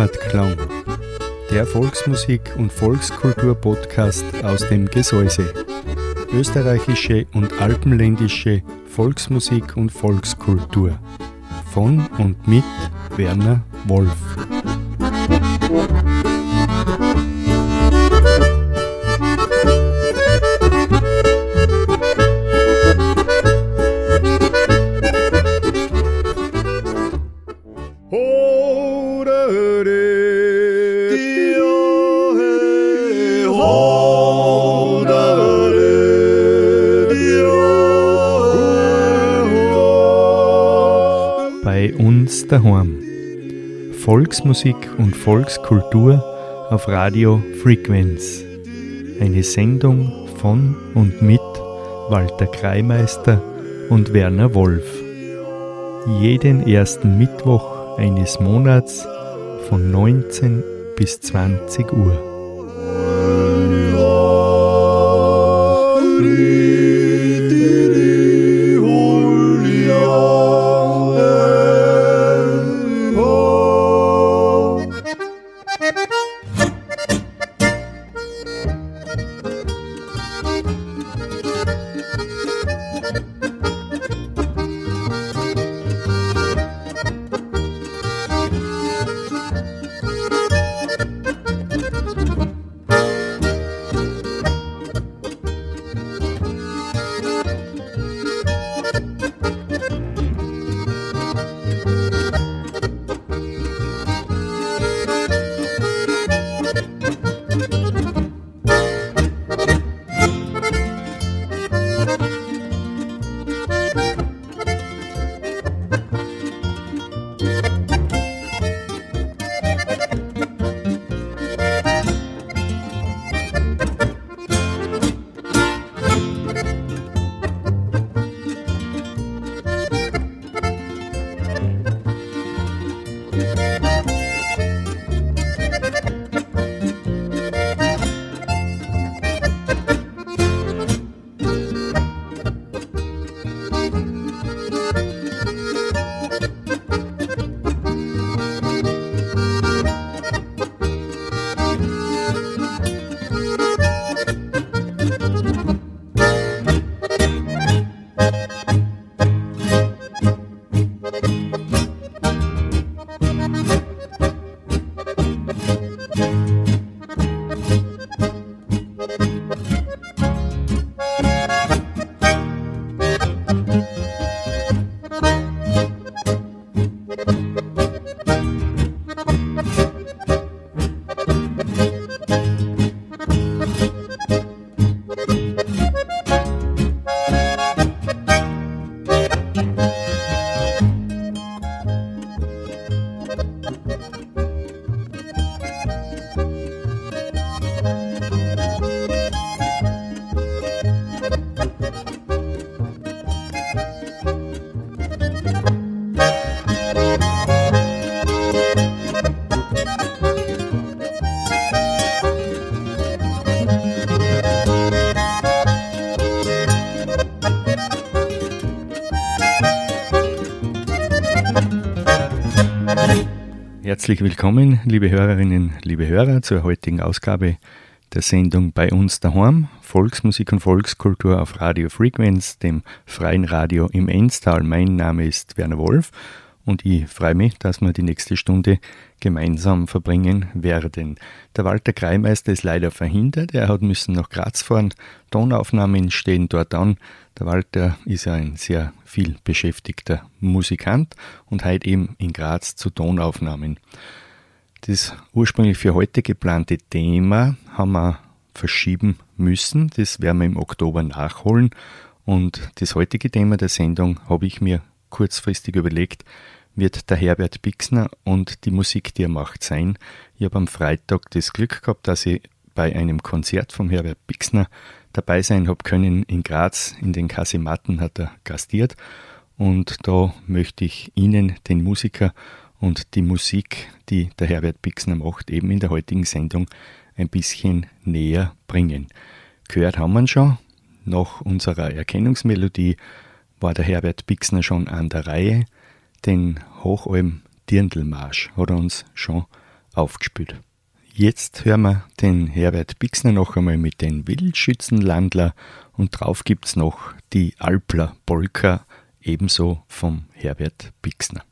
Heimatklang, der Volksmusik- und Volkskultur-Podcast aus dem Gesäuse. Österreichische und alpenländische Volksmusik und Volkskultur. Von und mit Werner Wolf. Daheim. Volksmusik und Volkskultur auf Radio Frequenz. Eine Sendung von und mit Walter Kreimeister und Werner Wolf. Jeden ersten Mittwoch eines Monats von 19 bis 20 Uhr. Herzlich willkommen, liebe Hörerinnen, liebe Hörer, zur heutigen Ausgabe der Sendung bei uns daheim. Volksmusik und Volkskultur auf Radio Frequenz, dem freien Radio im Enstal. Mein Name ist Werner Wolf und ich freue mich, dass wir die nächste Stunde gemeinsam verbringen werden. Der Walter Kreimeister ist leider verhindert, er hat müssen nach Graz fahren. Tonaufnahmen stehen dort an. Der Walter ist ein sehr viel beschäftigter Musikant und heute eben in Graz zu Tonaufnahmen. Das ursprünglich für heute geplante Thema haben wir verschieben müssen. Das werden wir im Oktober nachholen. Und das heutige Thema der Sendung habe ich mir kurzfristig überlegt, wird der Herbert Bixner und die Musik, die er macht, sein. Ich habe am Freitag das Glück gehabt, dass ich bei einem Konzert vom Herbert Bixner dabei sein habe können in Graz. In den Kasematten hat er gastiert. Und da möchte ich Ihnen, den Musiker und die Musik, die der Herbert Bixner macht, eben in der heutigen Sendung ein bisschen näher bringen. Gehört haben wir schon. Nach unserer Erkennungsmelodie war der Herbert Bixner schon an der Reihe. Den Hochalm Dirndlmarsch hat er uns schon aufgespielt. Jetzt hören wir den Herbert Bixner noch einmal mit den Wildschützenlandler und drauf gibt's noch die Alpler Polka, ebenso vom Herbert Bixner.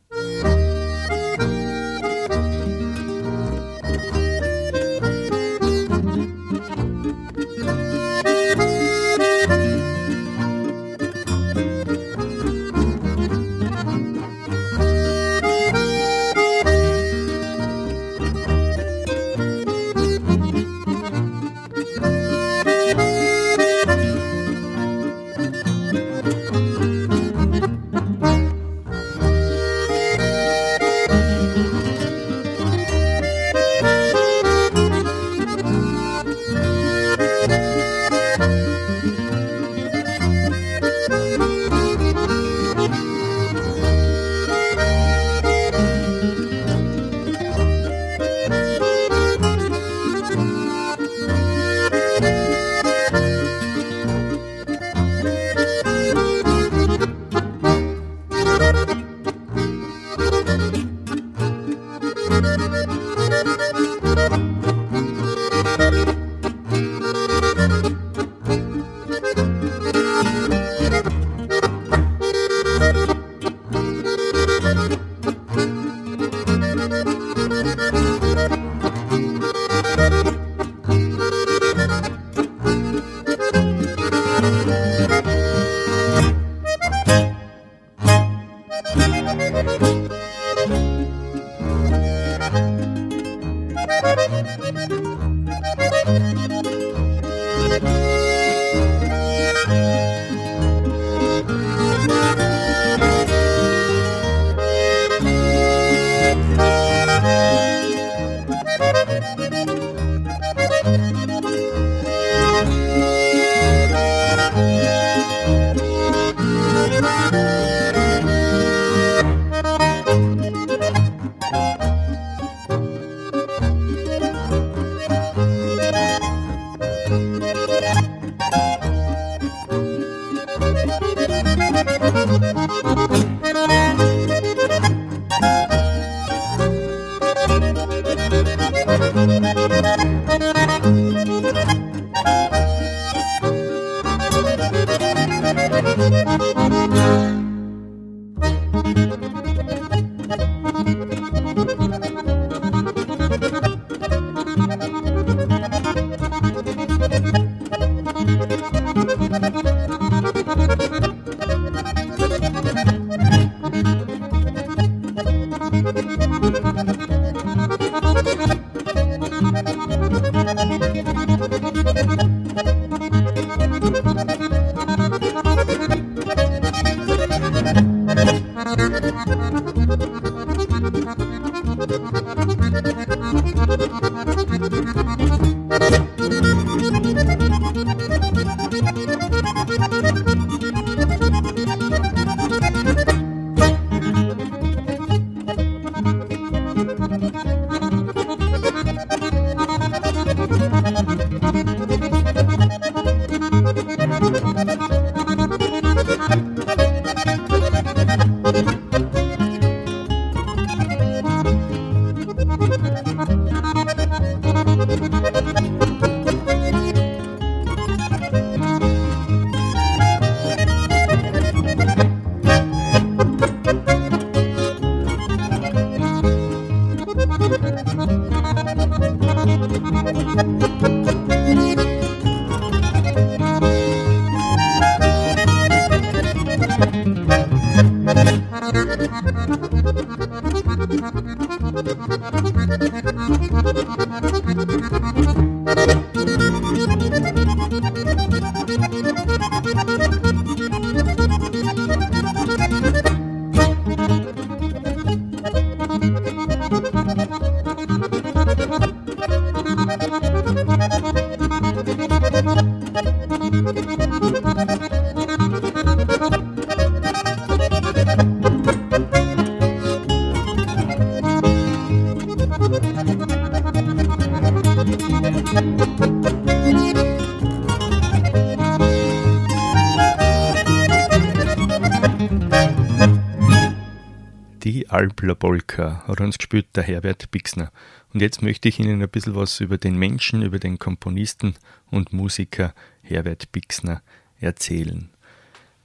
Albler Polka hat uns gespielt, der Herbert Bixner. Und jetzt möchte ich Ihnen ein bisschen was über den Menschen, über den Komponisten und Musiker Herbert Bixner erzählen.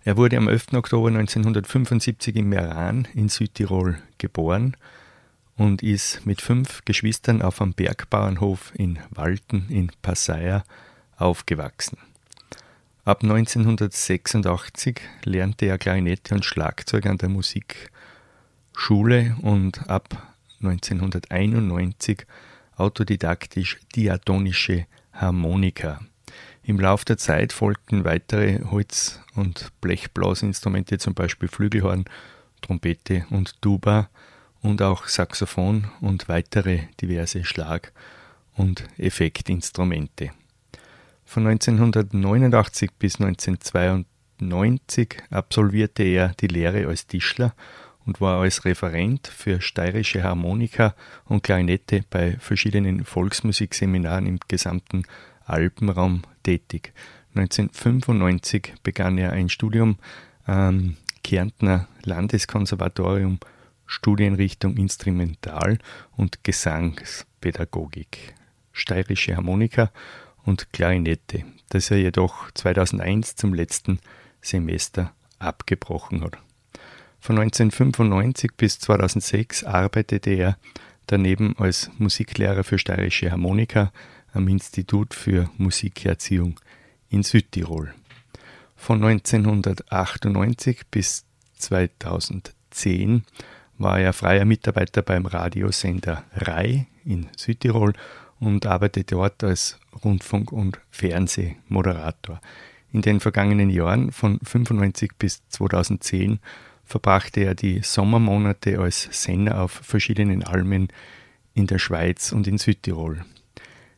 Er wurde am 11. Oktober 1975 in Meran in Südtirol geboren und ist mit fünf Geschwistern auf einem Bergbauernhof in Walten in Passaia aufgewachsen. Ab 1986 lernte er Klarinette und Schlagzeug an der Musikschule und ab 1991 autodidaktisch diatonische Harmonika. Im Laufe der Zeit folgten weitere Holz- und Blechblasinstrumente, zum Beispiel Flügelhorn, Trompete und Tuba und auch Saxophon und weitere diverse Schlag- und Effektinstrumente. Von 1989 bis 1992 absolvierte er die Lehre als Tischler und war als Referent für steirische Harmonika und Klarinette bei verschiedenen Volksmusikseminaren im gesamten Alpenraum tätig. 1995 begann er ein Studium am Kärntner Landeskonservatorium Studienrichtung Instrumental- und Gesangspädagogik, steirische Harmonika und Klarinette, das er jedoch 2001 zum letzten Semester abgebrochen hat. Von 1995 bis 2006 arbeitete er daneben als Musiklehrer für steirische Harmonika am Institut für Musikerziehung in Südtirol. Von 1998 bis 2010 war er freier Mitarbeiter beim Radiosender RAI in Südtirol und arbeitete dort als Rundfunk- und Fernsehmoderator. In den vergangenen Jahren von 1995 bis 2010 verbrachte er die Sommermonate als Sender auf verschiedenen Almen in der Schweiz und in Südtirol.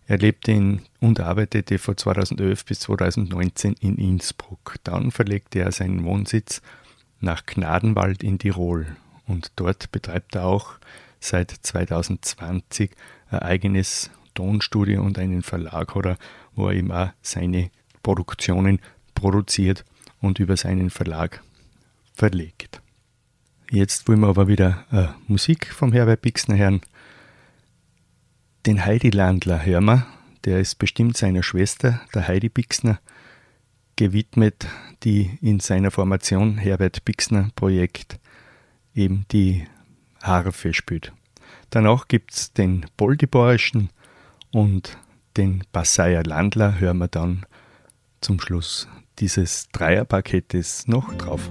Er lebte in und arbeitete von 2011 bis 2019 in Innsbruck. Dann verlegte er seinen Wohnsitz nach Gnadenwald in Tirol und dort betreibt er auch seit 2020 ein eigenes Tonstudio und einen Verlag oder wo er eben auch seine Produktionen produziert und über seinen Verlag verlegt. Jetzt wollen wir aber wieder äh, Musik vom Herbert Bixner hören. Den Heidi Landler hören wir. Der ist bestimmt seiner Schwester, der Heidi Bixner, gewidmet, die in seiner Formation Herbert Bixner Projekt eben die Harfe spielt. Danach gibt es den Boldiborischen und den Passaier Landler hören wir dann zum Schluss dieses Dreierpaketes noch drauf.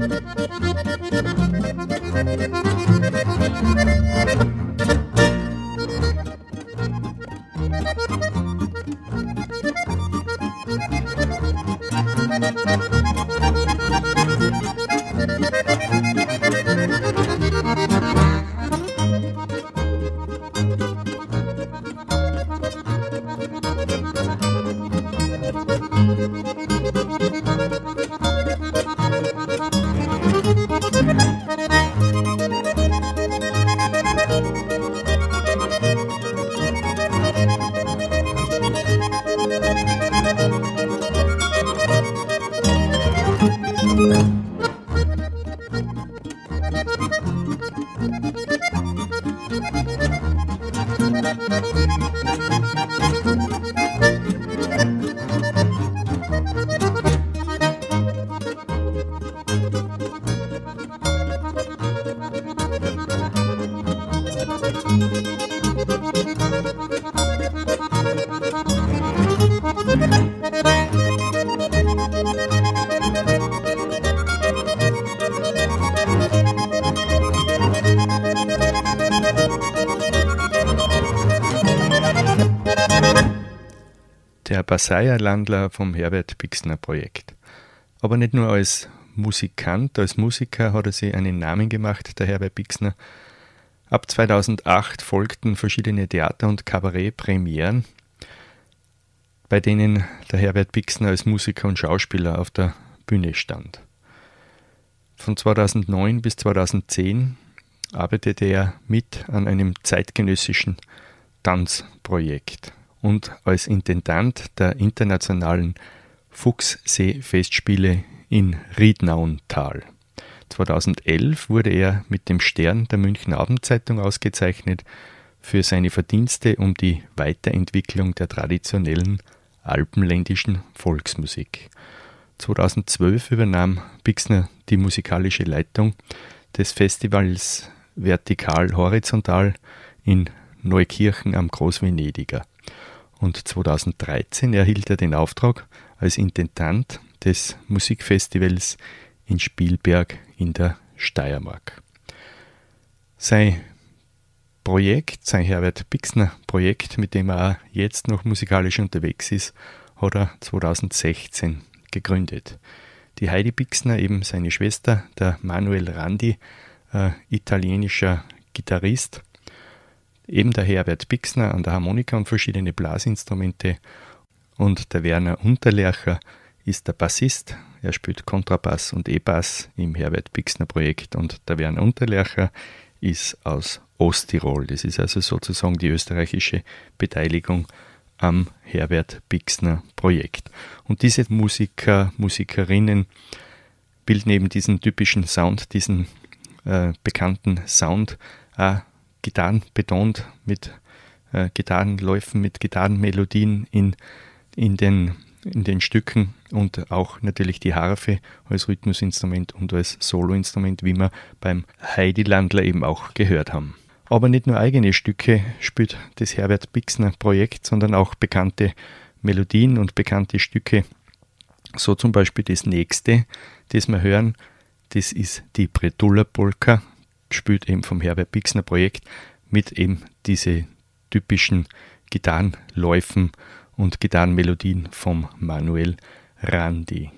Thank you. Der Basaya-Landler vom Herbert Bixner Projekt. Aber nicht nur als Musikant, als Musiker hat er sich einen Namen gemacht, der Herbert Bixner. Ab 2008 folgten verschiedene Theater- und Kabarettpremieren, bei denen der Herbert Bixner als Musiker und Schauspieler auf der Bühne stand. Von 2009 bis 2010 arbeitete er mit an einem zeitgenössischen Tanzprojekt und als Intendant der internationalen Fuchssee-Festspiele in Riednauental. 2011 wurde er mit dem Stern der München Abendzeitung ausgezeichnet für seine Verdienste um die Weiterentwicklung der traditionellen alpenländischen Volksmusik. 2012 übernahm Bixner die musikalische Leitung des Festivals Vertikal Horizontal in Neukirchen am Großvenediger. Und 2013 erhielt er den Auftrag als Intendant des Musikfestivals in Spielberg in der Steiermark. Sein Projekt, sein Herbert Bixner Projekt, mit dem er jetzt noch musikalisch unterwegs ist, hat er 2016 gegründet. Die Heidi Bixner, eben seine Schwester, der Manuel Randi, äh, italienischer Gitarrist, eben der Herbert Bixner an der Harmonika und verschiedene Blasinstrumente und der Werner Unterlercher ist der Bassist. Er spielt Kontrabass und E-Bass im Herbert Bixner Projekt und der Werner Unterlercher ist aus Osttirol. Das ist also sozusagen die österreichische Beteiligung am Herbert Bixner Projekt. Und diese Musiker, Musikerinnen bilden eben diesen typischen Sound, diesen äh, bekannten Sound, äh, Gitarren betont mit äh, Gitarrenläufen, mit Gitarrenmelodien in, in, den, in den Stücken und auch natürlich die Harfe als Rhythmusinstrument und als Soloinstrument, wie wir beim Heidi Landler eben auch gehört haben. Aber nicht nur eigene Stücke spielt das Herbert Bixner Projekt, sondern auch bekannte Melodien und bekannte Stücke. So zum Beispiel das nächste, das wir hören, das ist die Bretulla Polka, gespielt eben vom Herbert Bixner Projekt mit eben diese typischen Gitarrenläufen und Gitarrenmelodien vom Manuel Randi.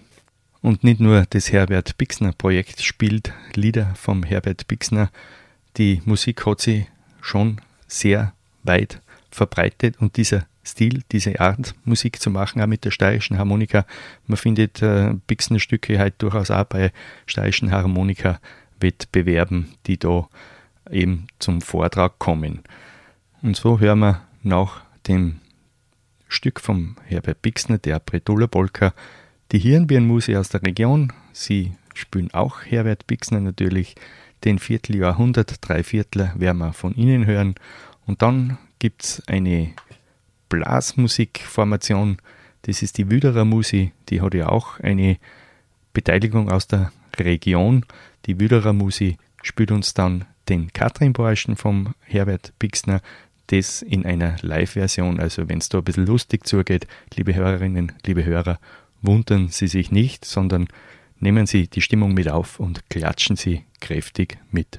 Und nicht nur das Herbert Bixner Projekt spielt Lieder vom Herbert Bixner, die Musik hat sich schon sehr weit verbreitet und dieser Stil, diese Art Musik zu machen, auch mit der steirischen Harmonika. Man findet äh, Bixner-Stücke halt durchaus auch bei steirischen Harmonika-Wettbewerben, die da eben zum Vortrag kommen. Und so hören wir nach dem Stück vom Herbert Bixner, der Bretula Polka, die Hirnbirnmuse aus der Region. Sie spielen auch Herbert Bixner natürlich. Den Vierteljahrhundert, drei Viertel werden wir von Ihnen hören. Und dann gibt es eine Blasmusikformation, das ist die Wüderer Musi, die hat ja auch eine Beteiligung aus der Region. Die Wüderer Musi spielt uns dann den Katrin-Borschen vom Herbert Bixner, das in einer Live-Version. Also wenn es da ein bisschen lustig zugeht, liebe Hörerinnen, liebe Hörer, wundern Sie sich nicht, sondern nehmen Sie die Stimmung mit auf und klatschen Sie kräftig mit.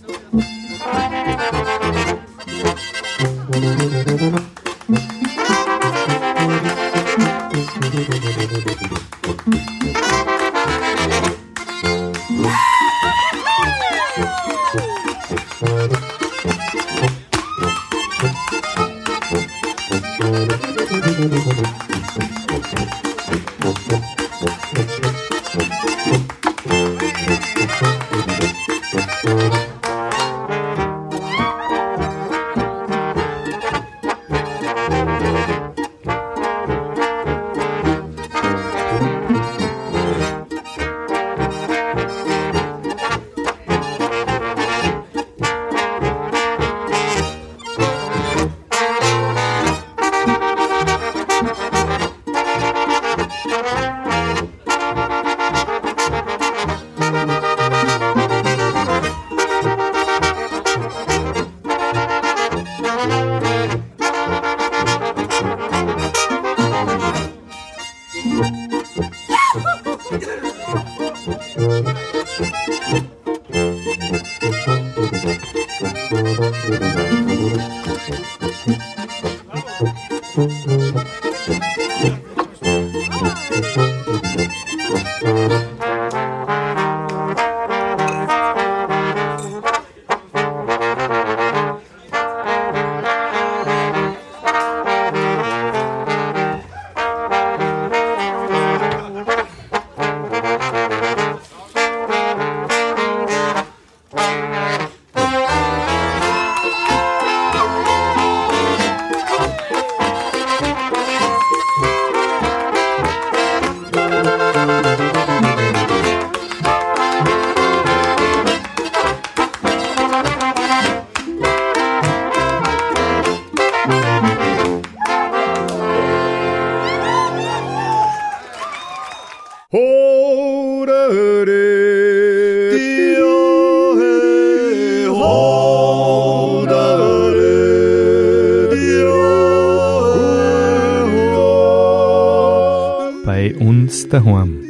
daheim.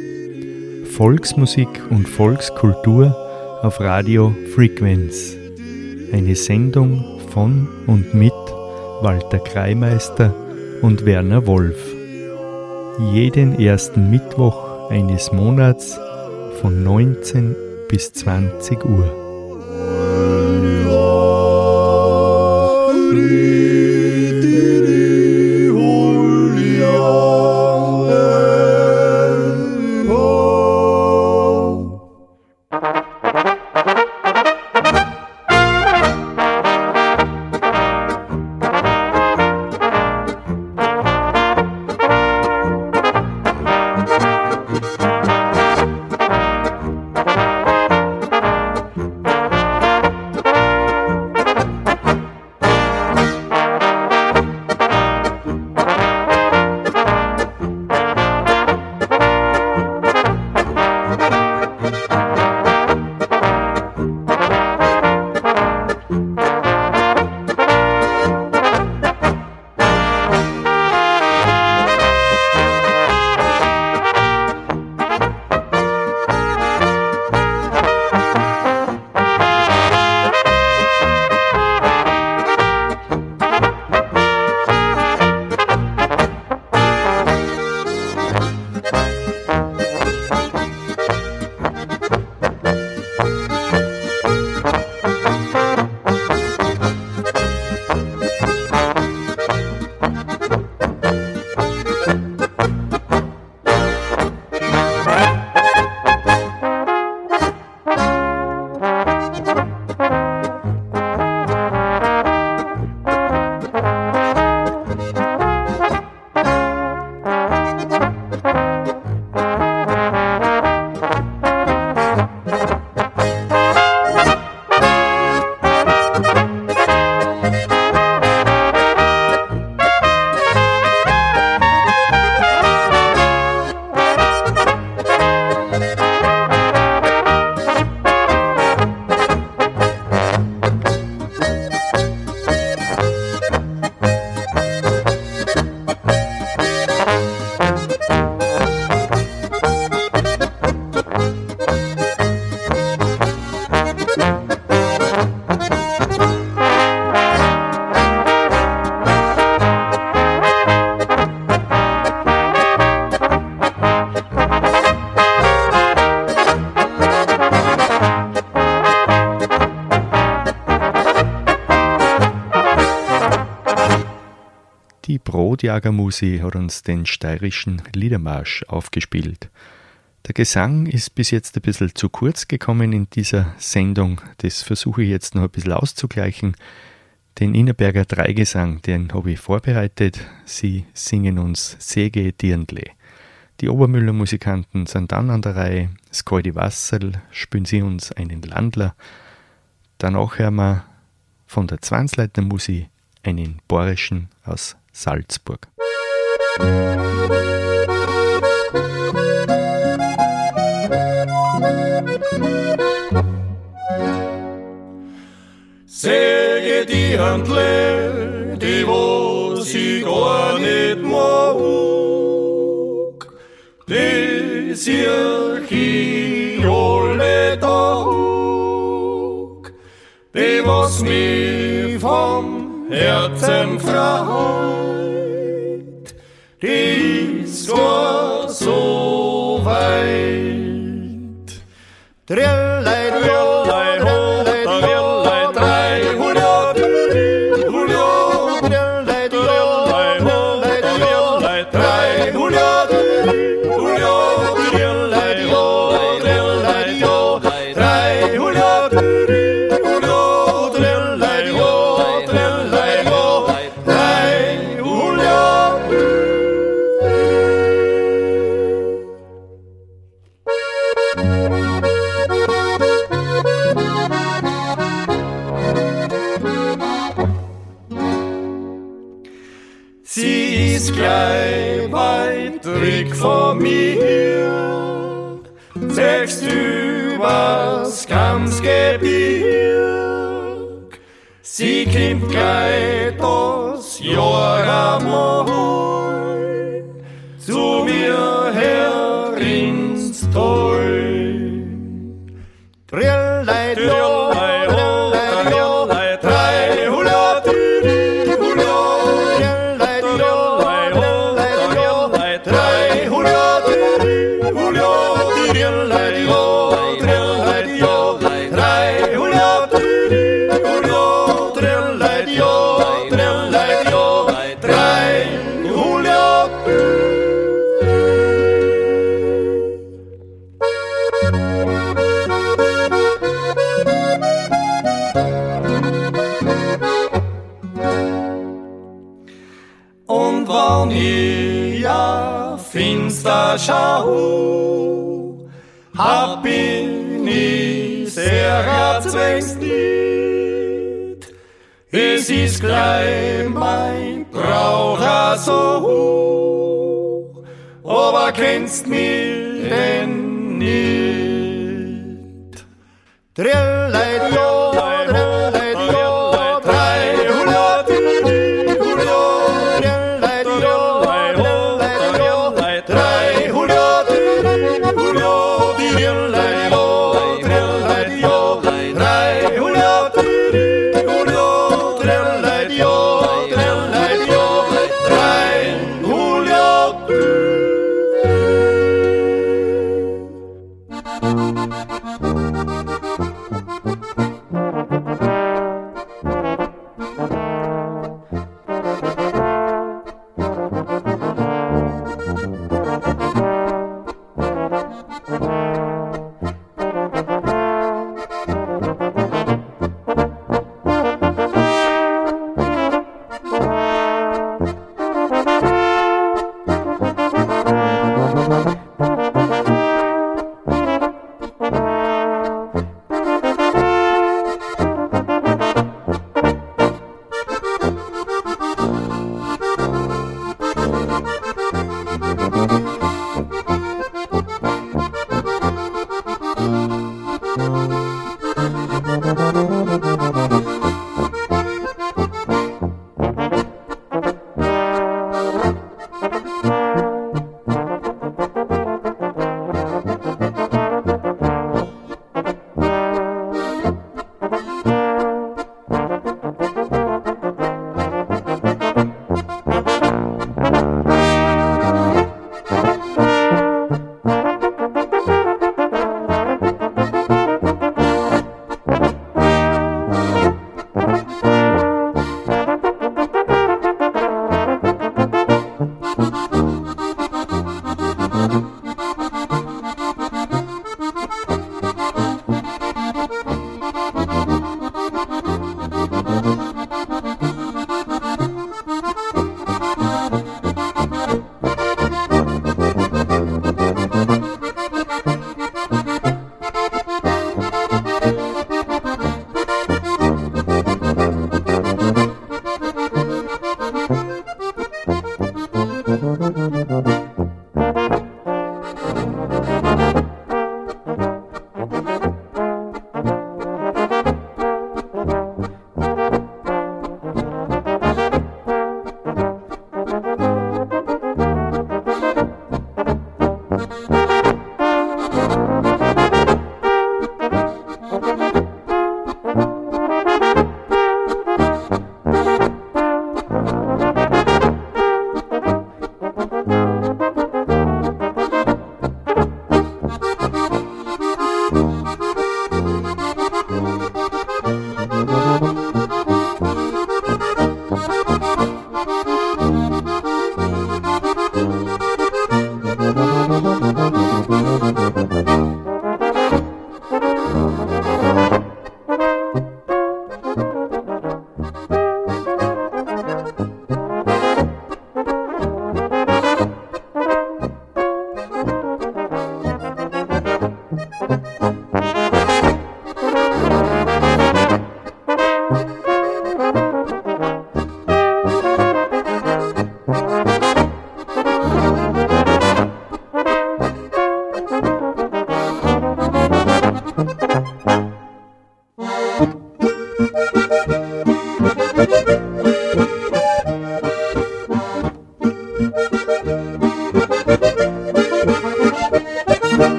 Volksmusik und Volkskultur auf Radio Frequenz. Eine Sendung von und mit Walter Kreimeister und Werner Wolf. Jeden ersten Mittwoch eines Monats von 19 bis 20 Uhr. Brotjagermusi hat uns den steirischen Liedermarsch aufgespielt. Der Gesang ist bis jetzt ein bisschen zu kurz gekommen in dieser Sendung. Das versuche ich jetzt noch ein bisschen auszugleichen. Den Innerberger Dreigesang, den habe ich vorbereitet. Sie singen uns Sege Dirndle. Die Obermüller Musikanten sind dann an der Reihe. Skoldi Wasserl spielen sie uns einen Landler. Danach hören wir von der Zwangsleiter Musik einen Borischen aus Salzburg. Säge die Handle, die wo sie gar nicht mag, die sich alle Tag, die was mich vom Herzen freut, dies war so weit. night. Aber kennst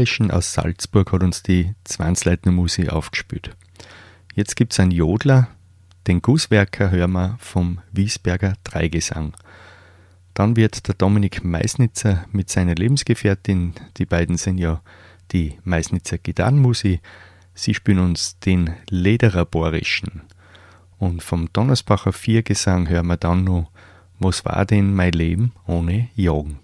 Bayerischen aus Salzburg hat uns die Zwangsleitner Musik aufgespielt. Jetzt gibt es einen Jodler, den Gusswerker hören wir vom Wiesberger Dreigesang. Dann wird der Dominik Meisnitzer mit seiner Lebensgefährtin, die beiden sind ja die Meisnitzer Gitarrenmusik, sie spielen uns den Ledererborischen. Und vom Donnersbacher Viergesang hören wir dann noch Was war denn mein Leben ohne Jagen?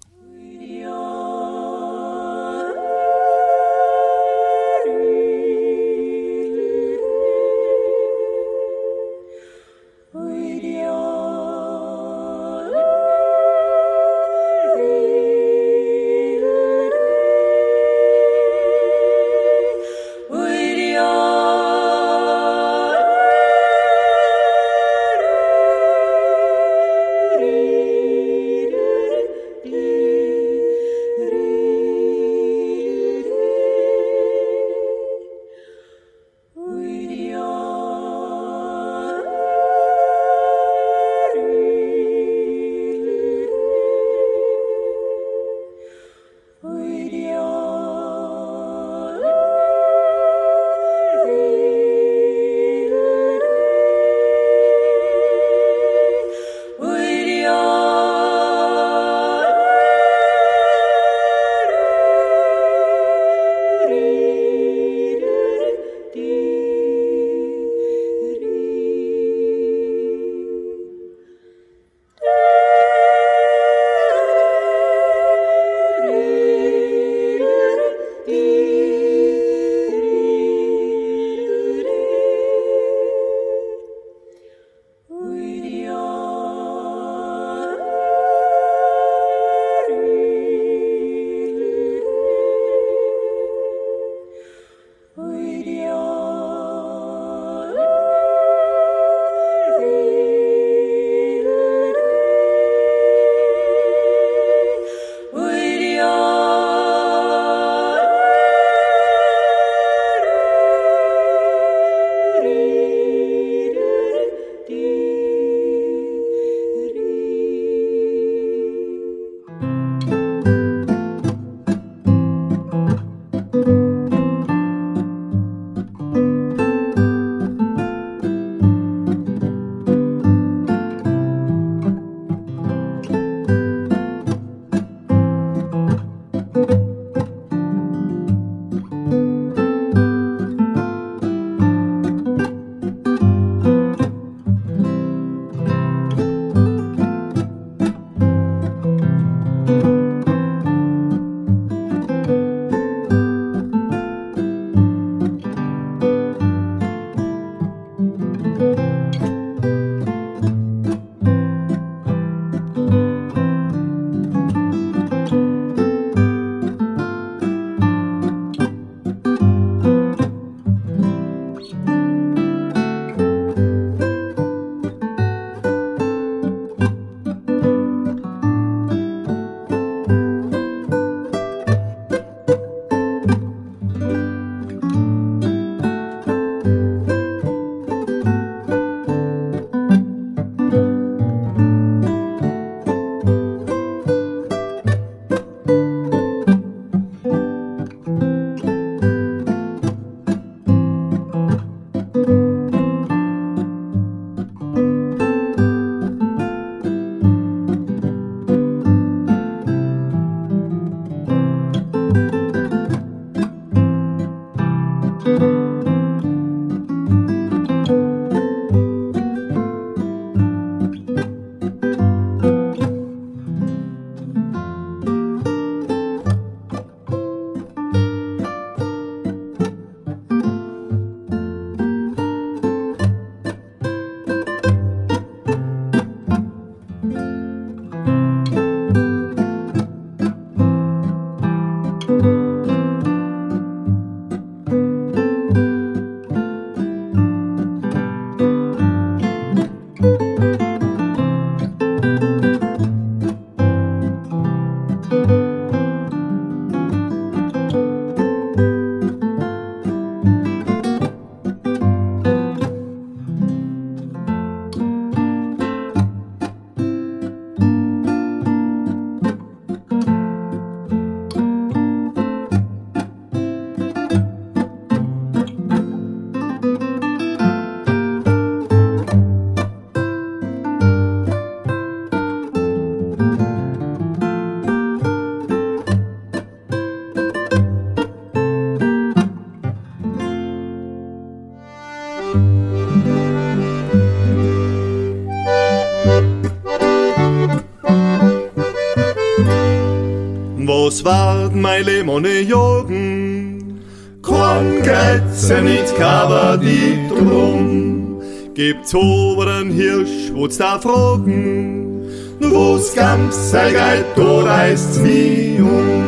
Mein Lemone Jorgen? Korn Grätze nicht kaber die drum. Gibt's oberen Hirsch, wo's da fragen? Wo's ganz sei geit, da reist's wie um.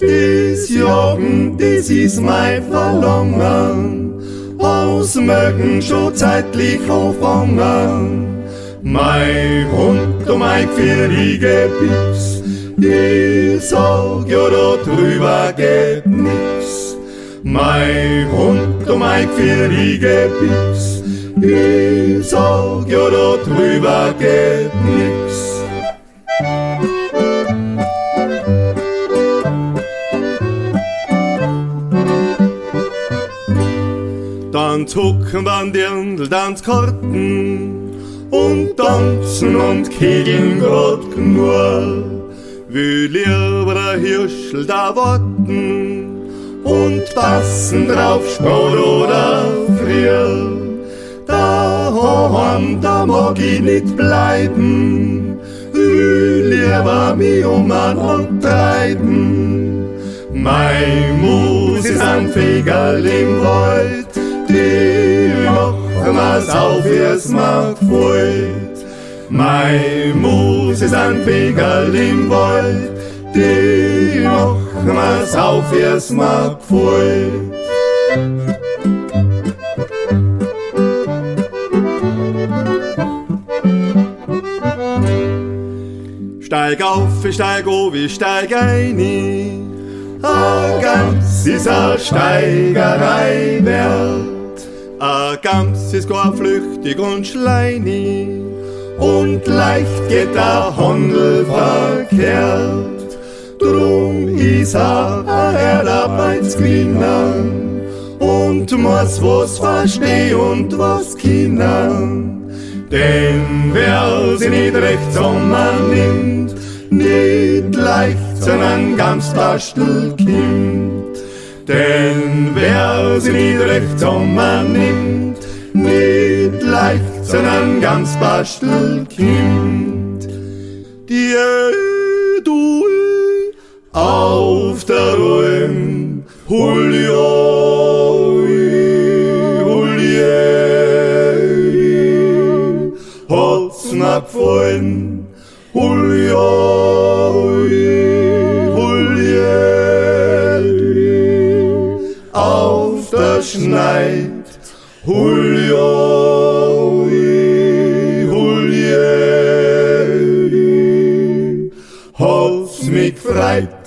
Dies Jorgen, dies ist mein Verlangen, aus mögen schon zeitlich auffangen. Mein Hund und mein vierige Pix, ich sag ja da drüber geht nix. Mein Hund und mein vierige Pix, ich sag ja da drüber geht nix. Dann zucken wir Dirndl, Tanzkarten und tanzen und kegeln grad nur. Wie lieber Hirschl da warten und passen drauf Sport oder Frier. Daheim, da mag ich nicht bleiben, will lieber mich um und treiben. Mein Mus ist ein Fegerl im Wald, die machen wir's auf, wie's mir gefällt. Mein Mus ist ein Fegerl im Wald, die machen wir's auf, mir gefällt. Steig auf, ich steig auf, ich steig ein. A Gams ist a Steigerei wert. A Gams ist gar flüchtig und schleinig. Und leicht geht der Handel verkehrt. Drum is a a Erdarbeitsgewinnen. Und muss was verstehen und was kennen. Denn wer sie nicht recht Sommer nimmt, nicht leicht, sondern ganz Bastelkind. Denn wer sie nicht recht Sommer nimmt, nicht leicht, sondern ganz Bastelkind. Die du auf der Ruhe, Julio, Julio hat's mir gefallen. Julio, Julio, auf der Schneid. Julio, hat's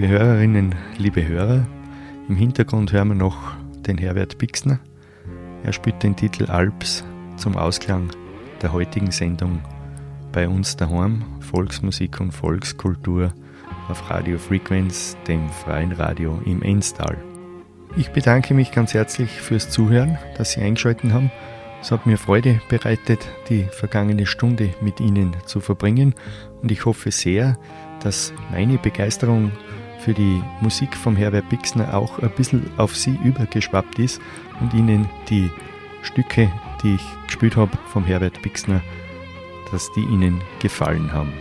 Liebe Hörerinnen, liebe Hörer, im Hintergrund hören wir noch den Herbert Bixner. Er spielt den Titel Alps zum Ausklang der heutigen Sendung bei uns daheim, Volksmusik und Volkskultur auf Radio Frequenz, dem freien Radio im Enstal. Ich bedanke mich ganz herzlich fürs Zuhören, dass Sie eingeschaltet haben. Es hat mir Freude bereitet, die vergangene Stunde mit Ihnen zu verbringen und ich hoffe sehr, dass meine Begeisterung für die Musik vom Herbert Bixner auch ein bisschen auf Sie übergeschwappt ist und Ihnen die Stücke, die ich gespielt habe vom Herbert Bixner, dass die Ihnen gefallen haben.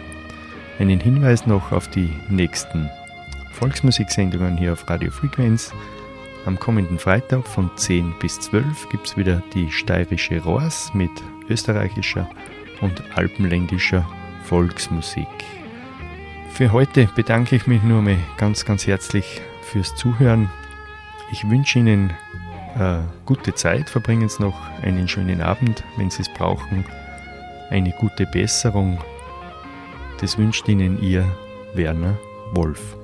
Einen Hinweis noch auf die nächsten Volksmusiksendungen hier auf Radio Frequenz. Am kommenden Freitag von 10 bis 12 gibt es wieder die steirische Rohrs mit österreichischer und alpenländischer Volksmusik. Für heute bedanke ich mich nur mal ganz, ganz herzlich fürs Zuhören. Ich wünsche Ihnen eine gute Zeit, verbringen Sie noch einen schönen Abend, wenn Sie es brauchen, eine gute Besserung. Das wünscht Ihnen Ihr Werner Wolf.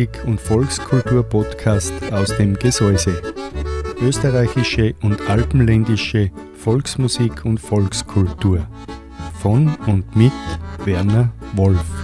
Volksmusik- und Volkskultur-Podcast aus dem Gesäuse. Österreichische und alpenländische Volksmusik und Volkskultur. Von und mit Werner Wolf.